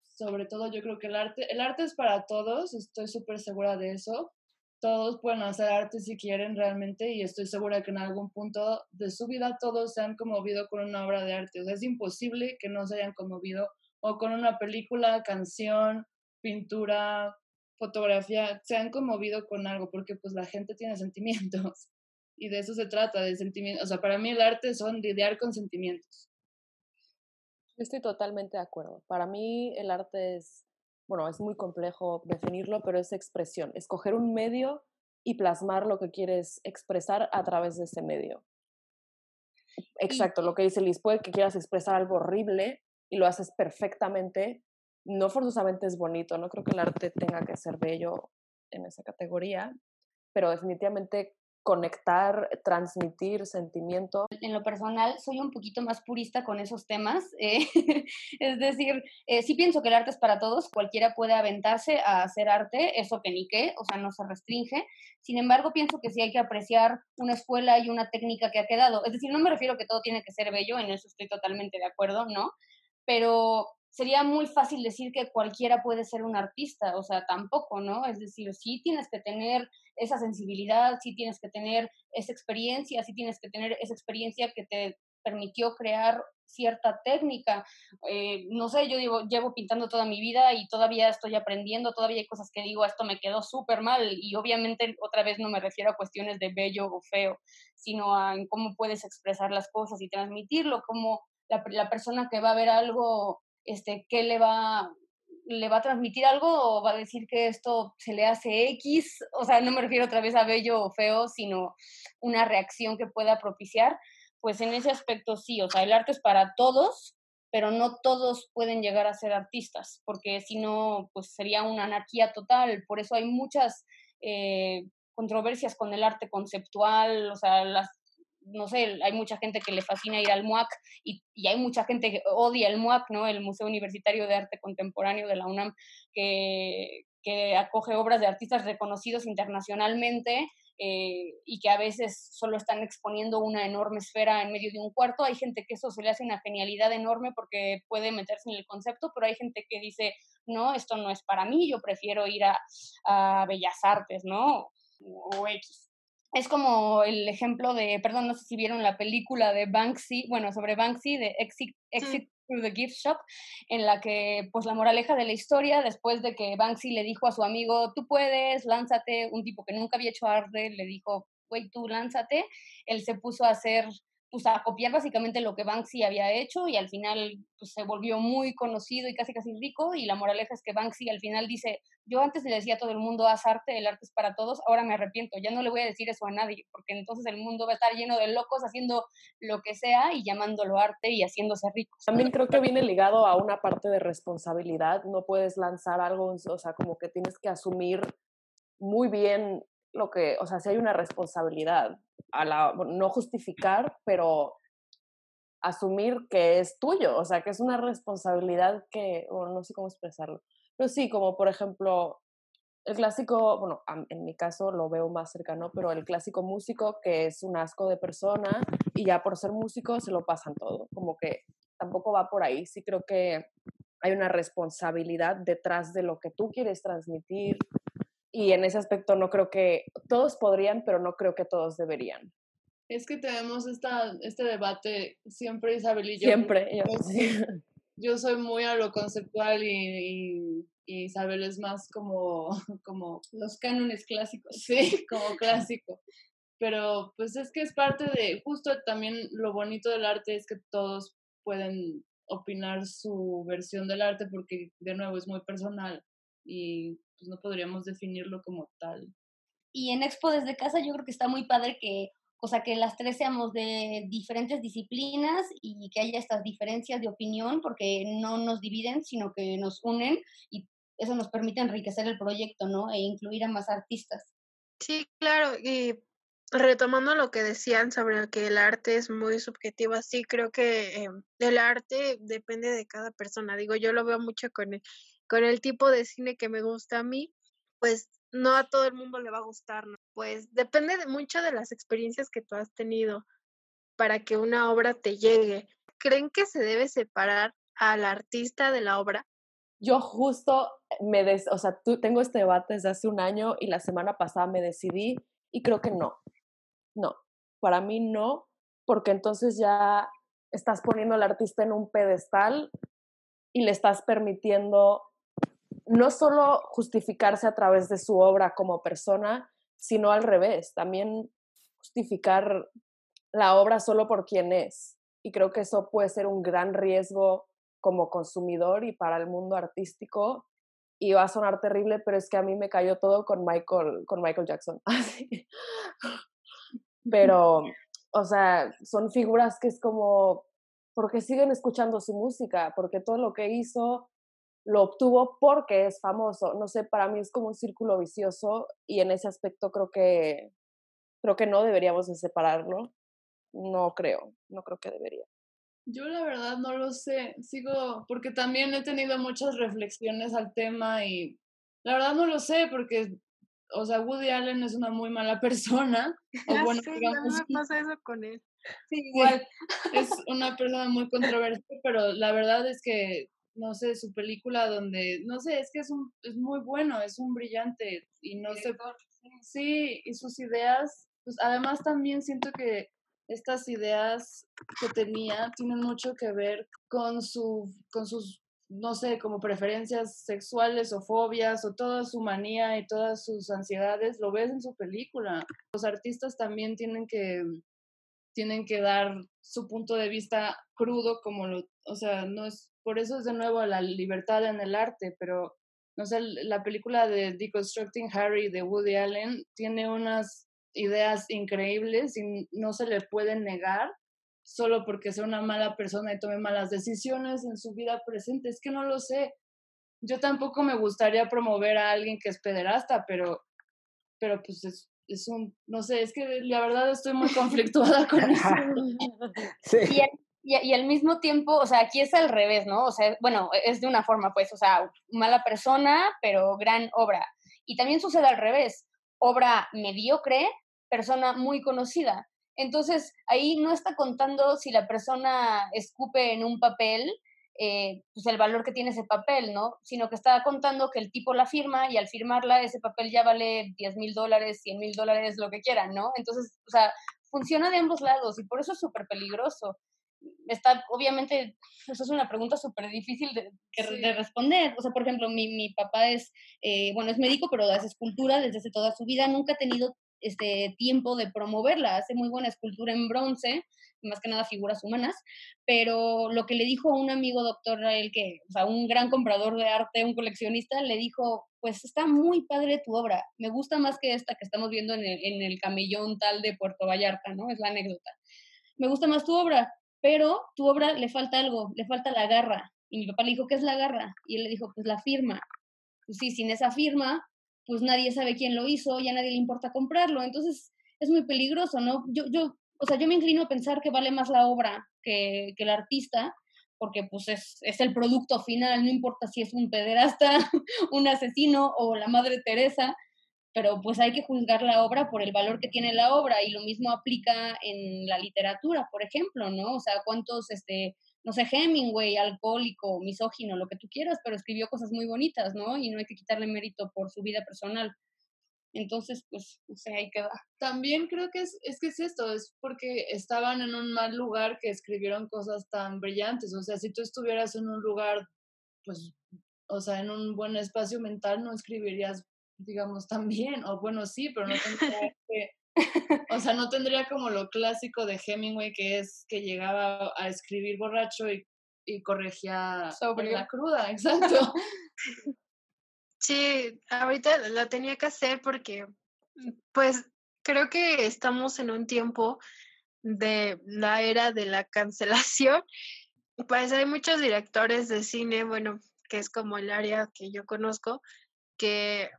Sobre todo yo creo que el arte, el arte es para todos, estoy súper segura de eso, todos pueden hacer arte si quieren realmente y estoy segura que en algún punto de su vida todos se han conmovido con una obra de arte. O sea, es imposible que no se hayan conmovido o con una película, canción, pintura, fotografía, se han conmovido con algo porque pues la gente tiene sentimientos y de eso se trata, de sentimientos. O sea, para mí el arte son lidiar con sentimientos. Estoy totalmente de acuerdo. Para mí el arte es, bueno, es muy complejo definirlo, pero es expresión. Escoger un medio y plasmar lo que quieres expresar a través de ese medio. Exacto, lo que dice Liz, puede que quieras expresar algo horrible y lo haces perfectamente. No forzosamente es bonito, no creo que el arte tenga que ser bello en esa categoría, pero definitivamente conectar, transmitir sentimiento. En lo personal, soy un poquito más purista con esos temas. Eh, es decir, eh, sí pienso que el arte es para todos, cualquiera puede aventarse a hacer arte, eso que ni qué, o sea, no se restringe. Sin embargo, pienso que sí hay que apreciar una escuela y una técnica que ha quedado. Es decir, no me refiero a que todo tiene que ser bello, en eso estoy totalmente de acuerdo, ¿no? Pero sería muy fácil decir que cualquiera puede ser un artista, o sea, tampoco, ¿no? Es decir, sí tienes que tener esa sensibilidad, sí tienes que tener esa experiencia, sí tienes que tener esa experiencia que te permitió crear cierta técnica. Eh, no sé, yo digo, llevo pintando toda mi vida y todavía estoy aprendiendo, todavía hay cosas que digo, esto me quedó súper mal y obviamente otra vez no me refiero a cuestiones de bello o feo, sino a en cómo puedes expresar las cosas y transmitirlo, cómo la, la persona que va a ver algo este, qué le va, le va a transmitir algo o va a decir que esto se le hace X, o sea, no me refiero otra vez a bello o feo, sino una reacción que pueda propiciar, pues en ese aspecto sí, o sea, el arte es para todos, pero no todos pueden llegar a ser artistas, porque si no, pues sería una anarquía total, por eso hay muchas eh, controversias con el arte conceptual, o sea, las no sé, hay mucha gente que le fascina ir al MUAC y, hay mucha gente que odia el MUAC, ¿no? El Museo Universitario de Arte Contemporáneo de la UNAM, que, acoge obras de artistas reconocidos internacionalmente eh, y que a veces solo están exponiendo una enorme esfera en medio de un cuarto. Hay gente que eso se le hace una genialidad enorme porque puede meterse en el concepto, pero hay gente que dice, no, esto no es para mí, yo prefiero ir a, a Bellas Artes, ¿no? O X es como el ejemplo de, perdón, no sé si vieron la película de Banksy, bueno, sobre Banksy, de Exit, Exit through the Gift Shop, en la que, pues, la moraleja de la historia, después de que Banksy le dijo a su amigo, tú puedes, lánzate, un tipo que nunca había hecho arte, le dijo, güey, tú lánzate, él se puso a hacer pues a copiar básicamente lo que Banksy había hecho y al final pues, se volvió muy conocido y casi casi rico y la moraleja es que Banksy al final dice, yo antes le decía a todo el mundo, haz arte, el arte es para todos, ahora me arrepiento, ya no le voy a decir eso a nadie, porque entonces el mundo va a estar lleno de locos haciendo lo que sea y llamándolo arte y haciéndose ricos. También creo que viene ligado a una parte de responsabilidad, no puedes lanzar algo, o sea, como que tienes que asumir muy bien lo que, o sea, si hay una responsabilidad, a la, no justificar, pero asumir que es tuyo, o sea, que es una responsabilidad que, o no sé cómo expresarlo, pero sí, como por ejemplo, el clásico, bueno, en mi caso lo veo más cercano, pero el clásico músico que es un asco de persona y ya por ser músico se lo pasan todo, como que tampoco va por ahí, sí creo que hay una responsabilidad detrás de lo que tú quieres transmitir, y en ese aspecto no creo que todos podrían, pero no creo que todos deberían. Es que tenemos esta, este debate siempre Isabel y yo. Siempre. Yo, yo soy muy a lo conceptual y, y, Isabel es más como, como... Los cánones clásicos. Sí, como clásico. Pero pues es que es parte de, justo también lo bonito del arte es que todos pueden opinar su versión del arte porque de nuevo es muy personal y pues no podríamos definirlo como tal. Y en Expo desde casa yo creo que está muy padre que, o sea, que las tres seamos de diferentes disciplinas y que haya estas diferencias de opinión porque no nos dividen, sino que nos unen y eso nos permite enriquecer el proyecto, ¿no? E incluir a más artistas. Sí, claro, y retomando lo que decían sobre que el arte es muy subjetivo, sí creo que eh, el arte depende de cada persona. Digo, yo lo veo mucho con el, con el tipo de cine que me gusta a mí, pues no a todo el mundo le va a gustar, pues depende de mucho de las experiencias que tú has tenido para que una obra te llegue. ¿Creen que se debe separar al artista de la obra? Yo justo me, des, o sea, tú, tengo este debate desde hace un año y la semana pasada me decidí y creo que no, no, para mí no, porque entonces ya estás poniendo al artista en un pedestal y le estás permitiendo no solo justificarse a través de su obra como persona, sino al revés, también justificar la obra solo por quien es. Y creo que eso puede ser un gran riesgo como consumidor y para el mundo artístico. Y va a sonar terrible, pero es que a mí me cayó todo con Michael, con Michael Jackson. pero, o sea, son figuras que es como, porque siguen escuchando su música, porque todo lo que hizo lo obtuvo porque es famoso. No sé, para mí es como un círculo vicioso y en ese aspecto creo que creo que no deberíamos de separarlo. No creo, no creo que debería. Yo la verdad no lo sé, sigo, porque también he tenido muchas reflexiones al tema y la verdad no lo sé porque, o sea, Woody Allen es una muy mala persona. O bueno, digamos, me pasa eso con él. Sí, igual, es una persona muy controversial, pero la verdad es que no sé, su película donde, no sé, es que es, un, es muy bueno, es un brillante y no sé, sí, y sus ideas, pues además también siento que estas ideas que tenía tienen mucho que ver con, su, con sus, no sé, como preferencias sexuales o fobias o toda su manía y todas sus ansiedades, lo ves en su película. Los artistas también tienen que tienen que dar su punto de vista crudo como lo, o sea, no es por eso es de nuevo la libertad en el arte, pero no sé, la película de Deconstructing Harry de Woody Allen tiene unas ideas increíbles y no se le pueden negar solo porque sea una mala persona y tome malas decisiones en su vida presente. Es que no lo sé. Yo tampoco me gustaría promover a alguien que es pederasta, pero, pero pues es, es un, no sé, es que la verdad estoy muy conflictuada con eso. Sí y, al mismo tiempo, o sea, aquí es al revés, ¿no? O sea, bueno, e, es de una forma, pues, o sea, mala persona, pero gran obra. Y también sucede al revés, obra mediocre, persona muy conocida. Entonces, ahí no está contando si la persona escupe en un papel, eh, pues el valor que tiene ese papel, ¿no? Sino que está contando que el tipo la firma y al firmarla ese papel ya vale 10 mil dólares, 100 mil dólares, lo que quieran, ¿no? Entonces, o sea, funciona de ambos lados y por eso es súper peligroso está, obviamente, eso es una pregunta súper difícil de, de, responder. O sea, por ejemplo, mi, mi papá es, eh, bueno, es médico, pero hace escultura desde hace toda su vida. Nunca ha tenido este tiempo de promoverla. Hace muy buena escultura en bronce, más que nada figuras humanas. Pero lo que le dijo a un amigo doctor Rael, que, o sea, un gran comprador de arte, un coleccionista, le dijo, pues está muy padre tu obra. Me gusta más que esta que estamos viendo en el, en el camellón tal de Puerto Vallarta, ¿no? Es la anécdota. Me gusta más tu obra pero tu obra le falta algo, le falta la garra. Y mi papá le dijo, ¿qué es la garra? Y él le dijo, pues la firma. Pues sí, sin esa firma, pues nadie sabe quién lo hizo, ya nadie le importa comprarlo. Entonces es muy peligroso, ¿no? Yo, yo, o sea, yo me inclino a pensar que vale más la obra que, que el artista, porque pues es, es, el producto final, no importa si es un pederasta, un asesino o la Madre Teresa, pero pues hay que juzgar la obra por el valor que tiene la obra y lo mismo aplica en la literatura, por ejemplo, ¿no? O sea, cuántos, este, no sé, Hemingway, alcohólico, misógino, lo que tú quieras, pero escribió cosas muy bonitas, ¿no? Y no hay que quitarle mérito por su vida personal. Entonces, pues, no sé, ahí queda. También creo que es, es que es esto, es porque estaban en un mal lugar que escribieron cosas tan brillantes. O sea, si tú estuvieras en un lugar, pues, o sea, en un buen espacio mental, no escribirías digamos, también, o bueno, sí, pero no tendría que, o sea, no tendría como lo clásico de Hemingway, que es que llegaba a escribir borracho y, y corregía sobre la cruda, exacto. Sí, ahorita la tenía que hacer porque, pues, creo que estamos en un tiempo de la era de la cancelación. Pues hay muchos directores de cine, bueno, que es como el área que yo conozco, que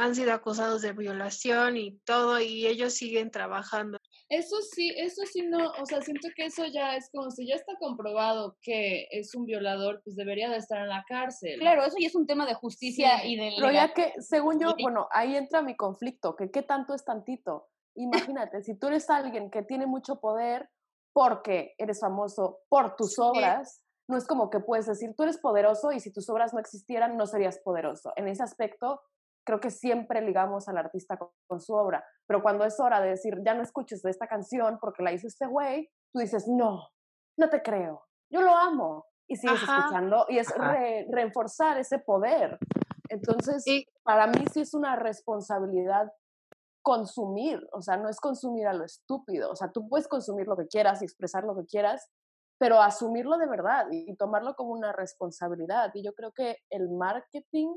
han sido acusados de violación y todo, y ellos siguen trabajando. Eso sí, eso sí no, o sea, siento que eso ya es como si ya está comprobado que es un violador, pues debería de estar en la cárcel. Claro, eso ya es un tema de justicia y de... Pero ya que, según yo, bueno, ahí entra mi conflicto, que qué tanto es tantito. Imagínate, si tú eres alguien que tiene mucho poder porque eres famoso por tus obras, no es como que puedes decir, tú eres poderoso y si tus obras no existieran, no serías poderoso. En ese aspecto, creo que siempre ligamos al artista con, su obra, pero cuando es hora de decir, ya no escuches de esta canción porque la hizo este güey, tú dices, no, no te creo, yo lo amo, y sigues escuchando, y es reforzar ese poder. Entonces, para mí sí es una responsabilidad consumir, o sea, no es consumir a lo estúpido, o sea, tú puedes consumir lo que quieras y expresar lo que quieras, pero asumirlo de verdad y tomarlo como una responsabilidad. Y yo creo que el marketing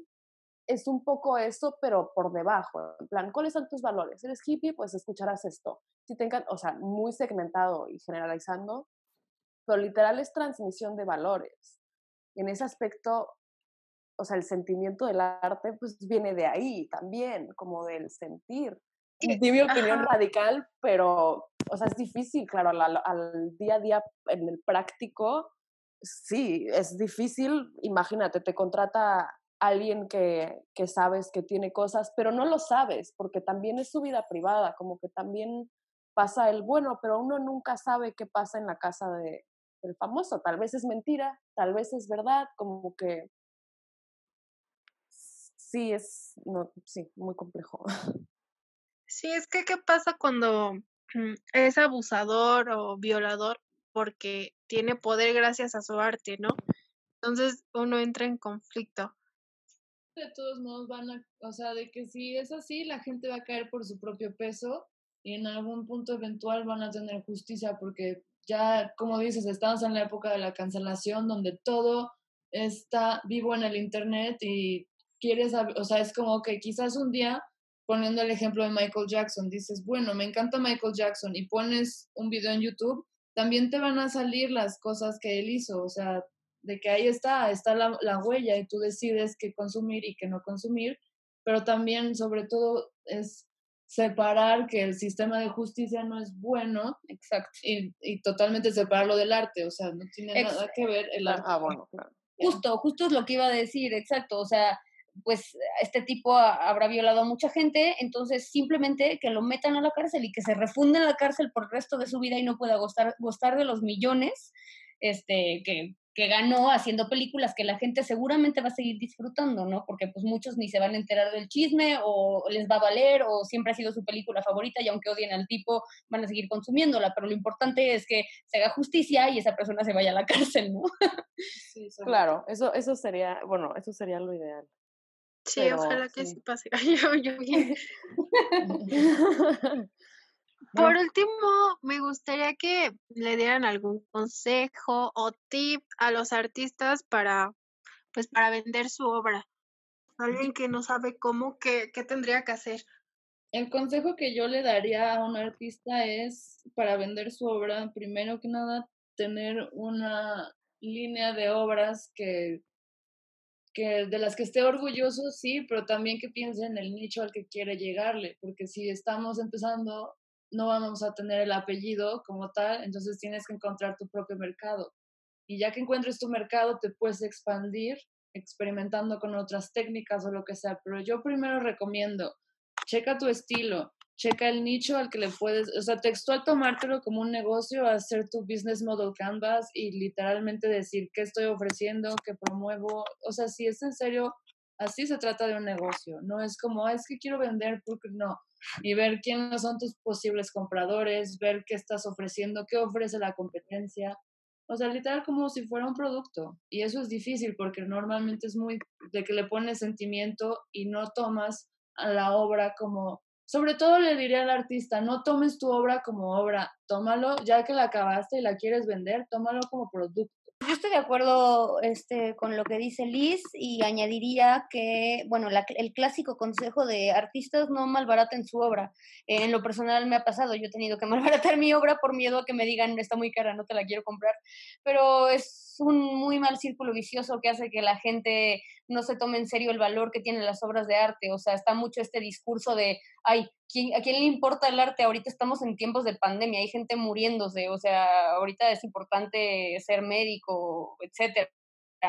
es un poco eso, pero por debajo. En plan, ¿cuáles son tus valores? ¿Eres hippie? Pues escucharás esto. Si te o sea, muy segmentado y generalizando, pero literal es transmisión de valores. Y en ese aspecto, o sea, el sentimiento del arte, pues viene de ahí también, como del sentir. Di mi opinión radical, pero, o sea, es difícil, claro, al, al día a día, en el práctico, sí, es difícil. Imagínate, te contrata alguien que, que, sabes que tiene cosas, pero no lo sabes, porque también es su vida privada, como que también pasa el bueno, pero uno nunca sabe qué pasa en la casa de, del famoso. Tal vez es mentira, tal vez es verdad, como que sí, es, sí, muy complejo. Sí, es que qué pasa cuando mm, es abusador o violador porque tiene poder gracias a su arte, ¿no? Entonces uno entra en conflicto de todos modos van a, o sea, de que si es así, la gente va a caer por su propio peso y en algún punto eventual van a tener justicia porque ya, como dices, estamos en la época de la cancelación donde todo está vivo en el Internet y quieres, o sea, es como que quizás un día, poniendo el ejemplo de Michael Jackson, dices, bueno, me encanta Michael Jackson y pones un video en YouTube, también te van a salir las cosas que él hizo, o sea, de que ahí está, está la, la, huella y tú decides qué consumir y qué no consumir, pero también sobre todo es separar que el sistema de justicia no es bueno exacto y, y totalmente separarlo del arte, o sea, no tiene nada que ver el arte. Ah, bueno, claro. Justo, justo es lo que iba a decir, exacto, o sea, pues este tipo habrá violado a mucha gente, entonces simplemente que lo metan a la cárcel y que se refunde en la cárcel por el resto de su vida y no pueda gozar, gozar de los millones este, que, que ganó haciendo películas que la gente seguramente va a seguir disfrutando, ¿no? Porque pues muchos ni se van a enterar del chisme o les va a valer o siempre ha sido su película favorita y aunque odien al tipo van a seguir consumiéndola, pero lo importante es que se haga justicia y esa persona se vaya a la cárcel, ¿no? Sí, claro, eso, eso sería, bueno, eso sería lo ideal. Sí, ojalá que sí, pase. yo, yo Por último, me gustaría que le dieran algún consejo o tip a los artistas para, pues, para vender su obra. Alguien que no sabe cómo, ¿qué, qué tendría que hacer? El consejo que yo le daría a un artista es, para vender su obra, primero que nada, tener una línea de obras que, que de las que esté orgulloso, sí, pero también que piense en el nicho al que quiere llegarle, porque si estamos empezando no vamos a tener el apellido como tal, entonces tienes que encontrar tu propio mercado. Y ya que encuentres tu mercado, te puedes expandir experimentando con otras técnicas o lo que sea. Pero yo primero recomiendo, checa tu estilo, checa el nicho al que le puedes, o sea, textual tomártelo como un negocio, hacer tu business model canvas y literalmente decir qué estoy ofreciendo, qué promuevo. O sea, si es en serio, así se trata de un negocio. No es como, es que quiero vender porque no y ver quiénes son tus posibles compradores, ver qué estás ofreciendo, qué ofrece la competencia. O sea, literal como si fuera un producto. Y eso es difícil porque normalmente es muy de que le pones sentimiento y no tomas a la obra como, sobre todo le diría al artista, no tomes tu obra como obra, tómalo, ya que la acabaste y la quieres vender, tómalo como producto. Yo estoy de acuerdo este, con lo que dice Liz y añadiría que, bueno, el clásico consejo de artistas no malbaraten su obra. en lo personal me ha pasado, yo he tenido que malbaratar mi obra por miedo a que me digan, está muy cara, no te la quiero comprar, pero es un muy mal círculo vicioso que hace que la gente no se tome en serio el valor que tienen las obras de arte. O sea, está mucho este discurso de, ay, ¿a quién le importa el arte? Ahorita estamos en tiempos de pandemia, hay gente muriéndose, o sea, ahorita es importante ser médico, etcétera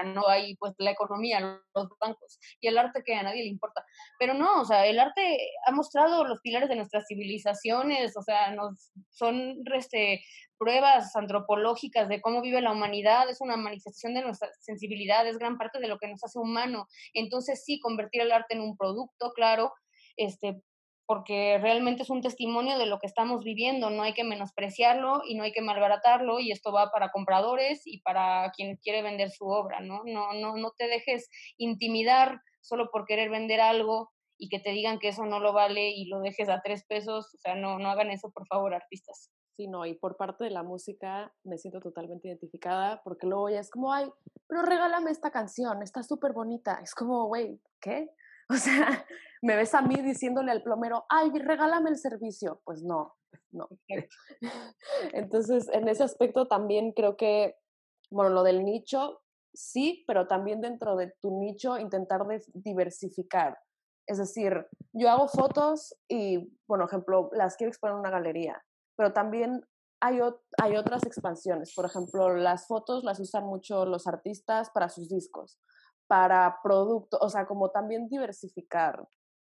no hay pues la economía, los bancos y el arte que a nadie le importa. Pero no, o sea, el arte ha mostrado los pilares de nuestras civilizaciones, o sea, nos son este, pruebas antropológicas de cómo vive la humanidad, es una manifestación de nuestra sensibilidad, es gran parte de lo que nos hace humano. Entonces sí, convertir el arte en un producto, claro, este, porque realmente es un testimonio de lo que estamos viviendo, no hay que menospreciarlo y no hay que malbaratarlo y esto va para compradores y para quien quiere vender su obra, ¿no? No, no, no te dejes intimidar solo por querer vender algo y que te digan que eso no lo vale y lo dejes a tres pesos, o sea, no, no hagan eso, por favor, artistas. Sí, no, y por parte de la música me siento totalmente identificada porque luego ya es como, ay, pero regálame esta canción, está súper bonita. Es como, güey, ¿qué? O sea, me ves a mí diciéndole al plomero, ay, regálame el servicio. Pues no, no. Entonces, en ese aspecto también creo que, bueno, lo del nicho, sí, pero también dentro de tu nicho intentar diversificar. Es decir, yo hago fotos y, bueno, ejemplo, las quiero exponer en una galería, pero también hay, hay otras expansiones. Por ejemplo, las fotos las usan mucho los artistas para sus discos, para productos, o sea, como también diversificar,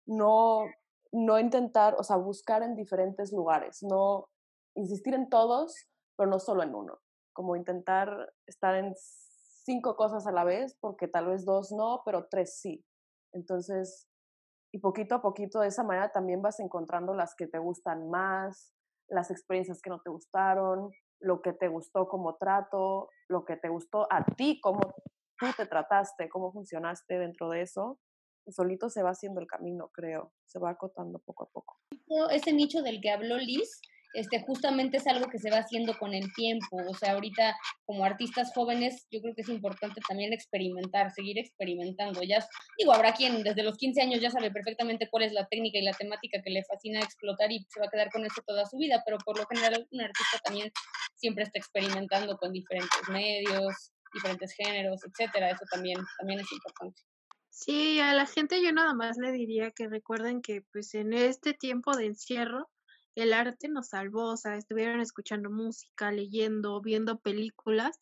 no, no intentar, o sea, buscar en diferentes lugares, no insistir en todos, pero no solo en uno, como intentar estar en cinco cosas a la vez, porque tal vez dos no, pero tres sí. Entonces, y poquito a poquito de esa manera también vas encontrando las que te gustan más, las experiencias que no te gustaron, lo que te gustó como trato, lo que te gustó a ti, cómo tú te trataste, cómo funcionaste dentro de eso. Solito se va haciendo el camino, creo, se va acotando poco a poco. Ese nicho del que habló Liz, este, justamente es algo que se va haciendo con el tiempo. O sea, ahorita como artistas jóvenes, yo creo que es importante también experimentar, seguir experimentando. Ya, digo, habrá quien desde los 15 años ya sabe perfectamente cuál es la técnica y la temática que le fascina explotar y se va a quedar con eso toda su vida, pero por lo general un artista también siempre está experimentando con diferentes medios, diferentes géneros, etcétera. Eso también, también es importante. Sí, a la gente yo nada más le diría que recuerden que pues en este tiempo de encierro, el arte nos salvó, o sea, estuvieron escuchando música, leyendo, viendo películas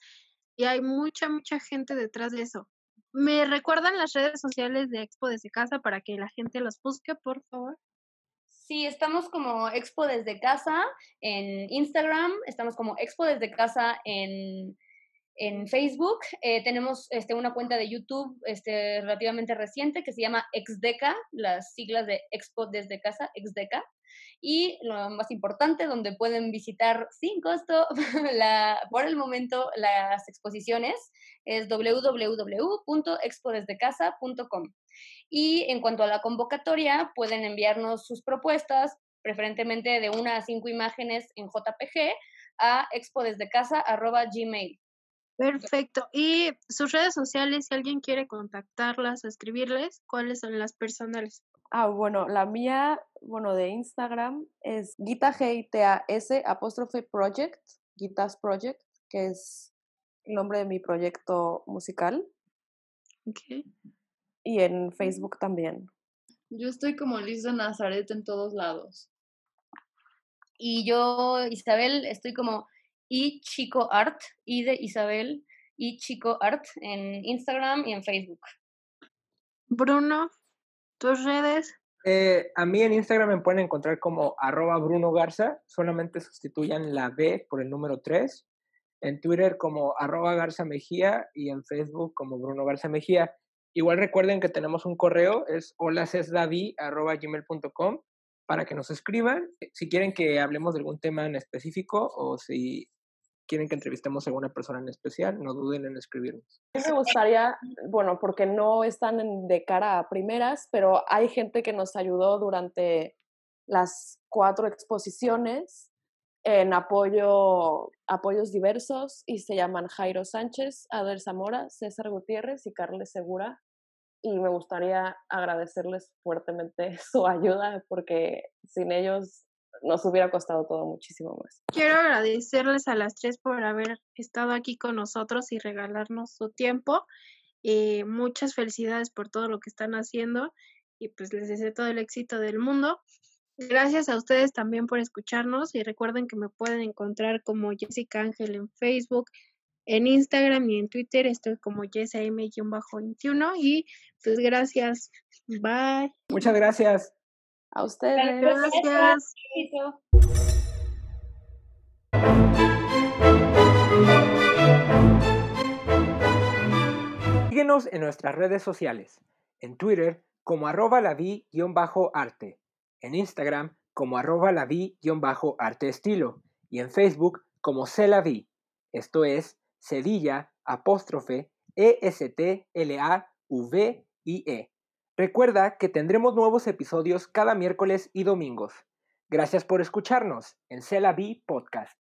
y hay mucha, mucha gente detrás de eso. ¿Me recuerdan las redes sociales de Expo desde casa para que la gente los busque, por favor? Sí, estamos como Expo desde casa en Instagram, estamos como Expo desde casa en, en Facebook. Eh, tenemos este, una cuenta de YouTube este, relativamente reciente que se llama Exdeca, las siglas de Expo desde casa, Exdeca y lo más importante, donde pueden visitar sin costo la, por el momento las exposiciones, es www.expodesdecasa.com. Y en cuanto a la convocatoria, pueden enviarnos sus propuestas, preferentemente de una a cinco imágenes en JPG, a expodesdecasa.gmail. Perfecto. Y sus redes sociales, si alguien quiere contactarlas o escribirles, ¿cuáles son las personales? Ah, bueno, la mía, bueno, de Instagram es Gita G T A S apóstrofe project, Gitas Project, que es el nombre de mi proyecto musical. Ok. Y en Facebook también. Yo estoy como Liz de Nazaret en todos lados. Y yo, Isabel, estoy como y Chico Art, y de Isabel y Chico Art en Instagram y en Facebook. Bruno, tus redes. Eh, a mí en Instagram me pueden encontrar como arroba Bruno Garza, solamente sustituyan la B por el número 3. En Twitter como arroba Garza Mejía y en Facebook como Bruno Garza Mejía. Igual recuerden que tenemos un correo, es gmail.com para que nos escriban si quieren que hablemos de algún tema en específico o si quieren que entrevistemos a alguna persona en especial, no duden en escribirnos. Me gustaría, bueno, porque no están de cara a primeras, pero hay gente que nos ayudó durante las cuatro exposiciones en apoyo, apoyos diversos y se llaman Jairo Sánchez, Ader Zamora, César Gutiérrez y Carles Segura. Y me gustaría agradecerles fuertemente su ayuda porque sin ellos nos hubiera costado todo muchísimo más. Quiero agradecerles a las tres por haber estado aquí con nosotros y regalarnos su tiempo. Eh, muchas felicidades por todo lo que están haciendo y pues les deseo todo el éxito del mundo. Gracias a ustedes también por escucharnos y recuerden que me pueden encontrar como Jessica Ángel en Facebook, en Instagram y en Twitter estoy como JessM-21 y pues gracias. Bye. Muchas gracias. A ustedes. Gracias. Síguenos en nuestras redes sociales. En Twitter como arroba la arte En Instagram como arroba la arte estilo. Y en Facebook como vi Esto es Cedilla apóstrofe E-S-T-L-A-V-I-E. Recuerda que tendremos nuevos episodios cada miércoles y domingos. Gracias por escucharnos en Cela Podcast.